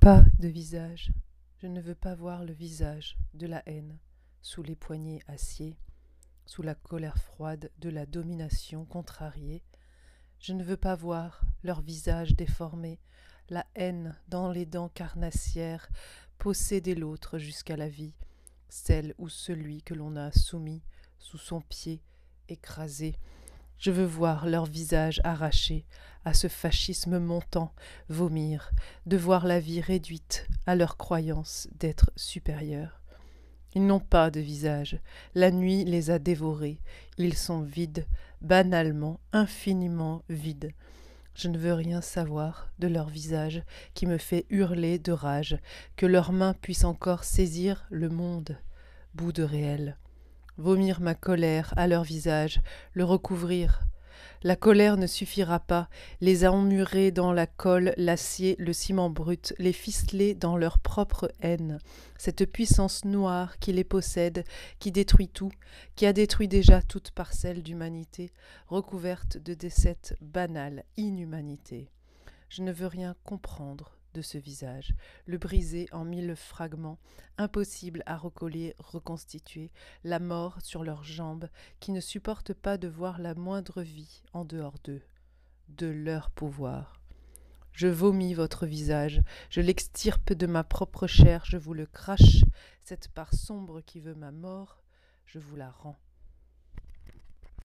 Pas de visage. Je ne veux pas voir le visage de la haine sous les poignets acier, sous la colère froide de la domination contrariée. Je ne veux pas voir leur visage déformé, la haine dans les dents carnassières, posséder l'autre jusqu'à la vie, celle ou celui que l'on a soumis sous son pied, écrasé. Je veux voir leur visage arraché à ce fascisme montant, vomir, de voir la vie réduite à leur croyance d'être supérieure. Ils n'ont pas de visage, la nuit les a dévorés, ils sont vides, banalement, infiniment vides. Je ne veux rien savoir de leur visage qui me fait hurler de rage, que leurs mains puissent encore saisir le monde, bout de réel. Vomir ma colère à leur visage, le recouvrir. La colère ne suffira pas, les emmurer dans la colle, l'acier, le ciment brut, les ficeler dans leur propre haine, cette puissance noire qui les possède, qui détruit tout, qui a détruit déjà toute parcelle d'humanité, recouverte de cette banale inhumanité. Je ne veux rien comprendre ce visage, le briser en mille fragments, impossible à recoller, reconstituer, la mort sur leurs jambes, qui ne supportent pas de voir la moindre vie en dehors d'eux, de leur pouvoir. Je vomis votre visage, je l'extirpe de ma propre chair, je vous le crache, cette part sombre qui veut ma mort, je vous la rends.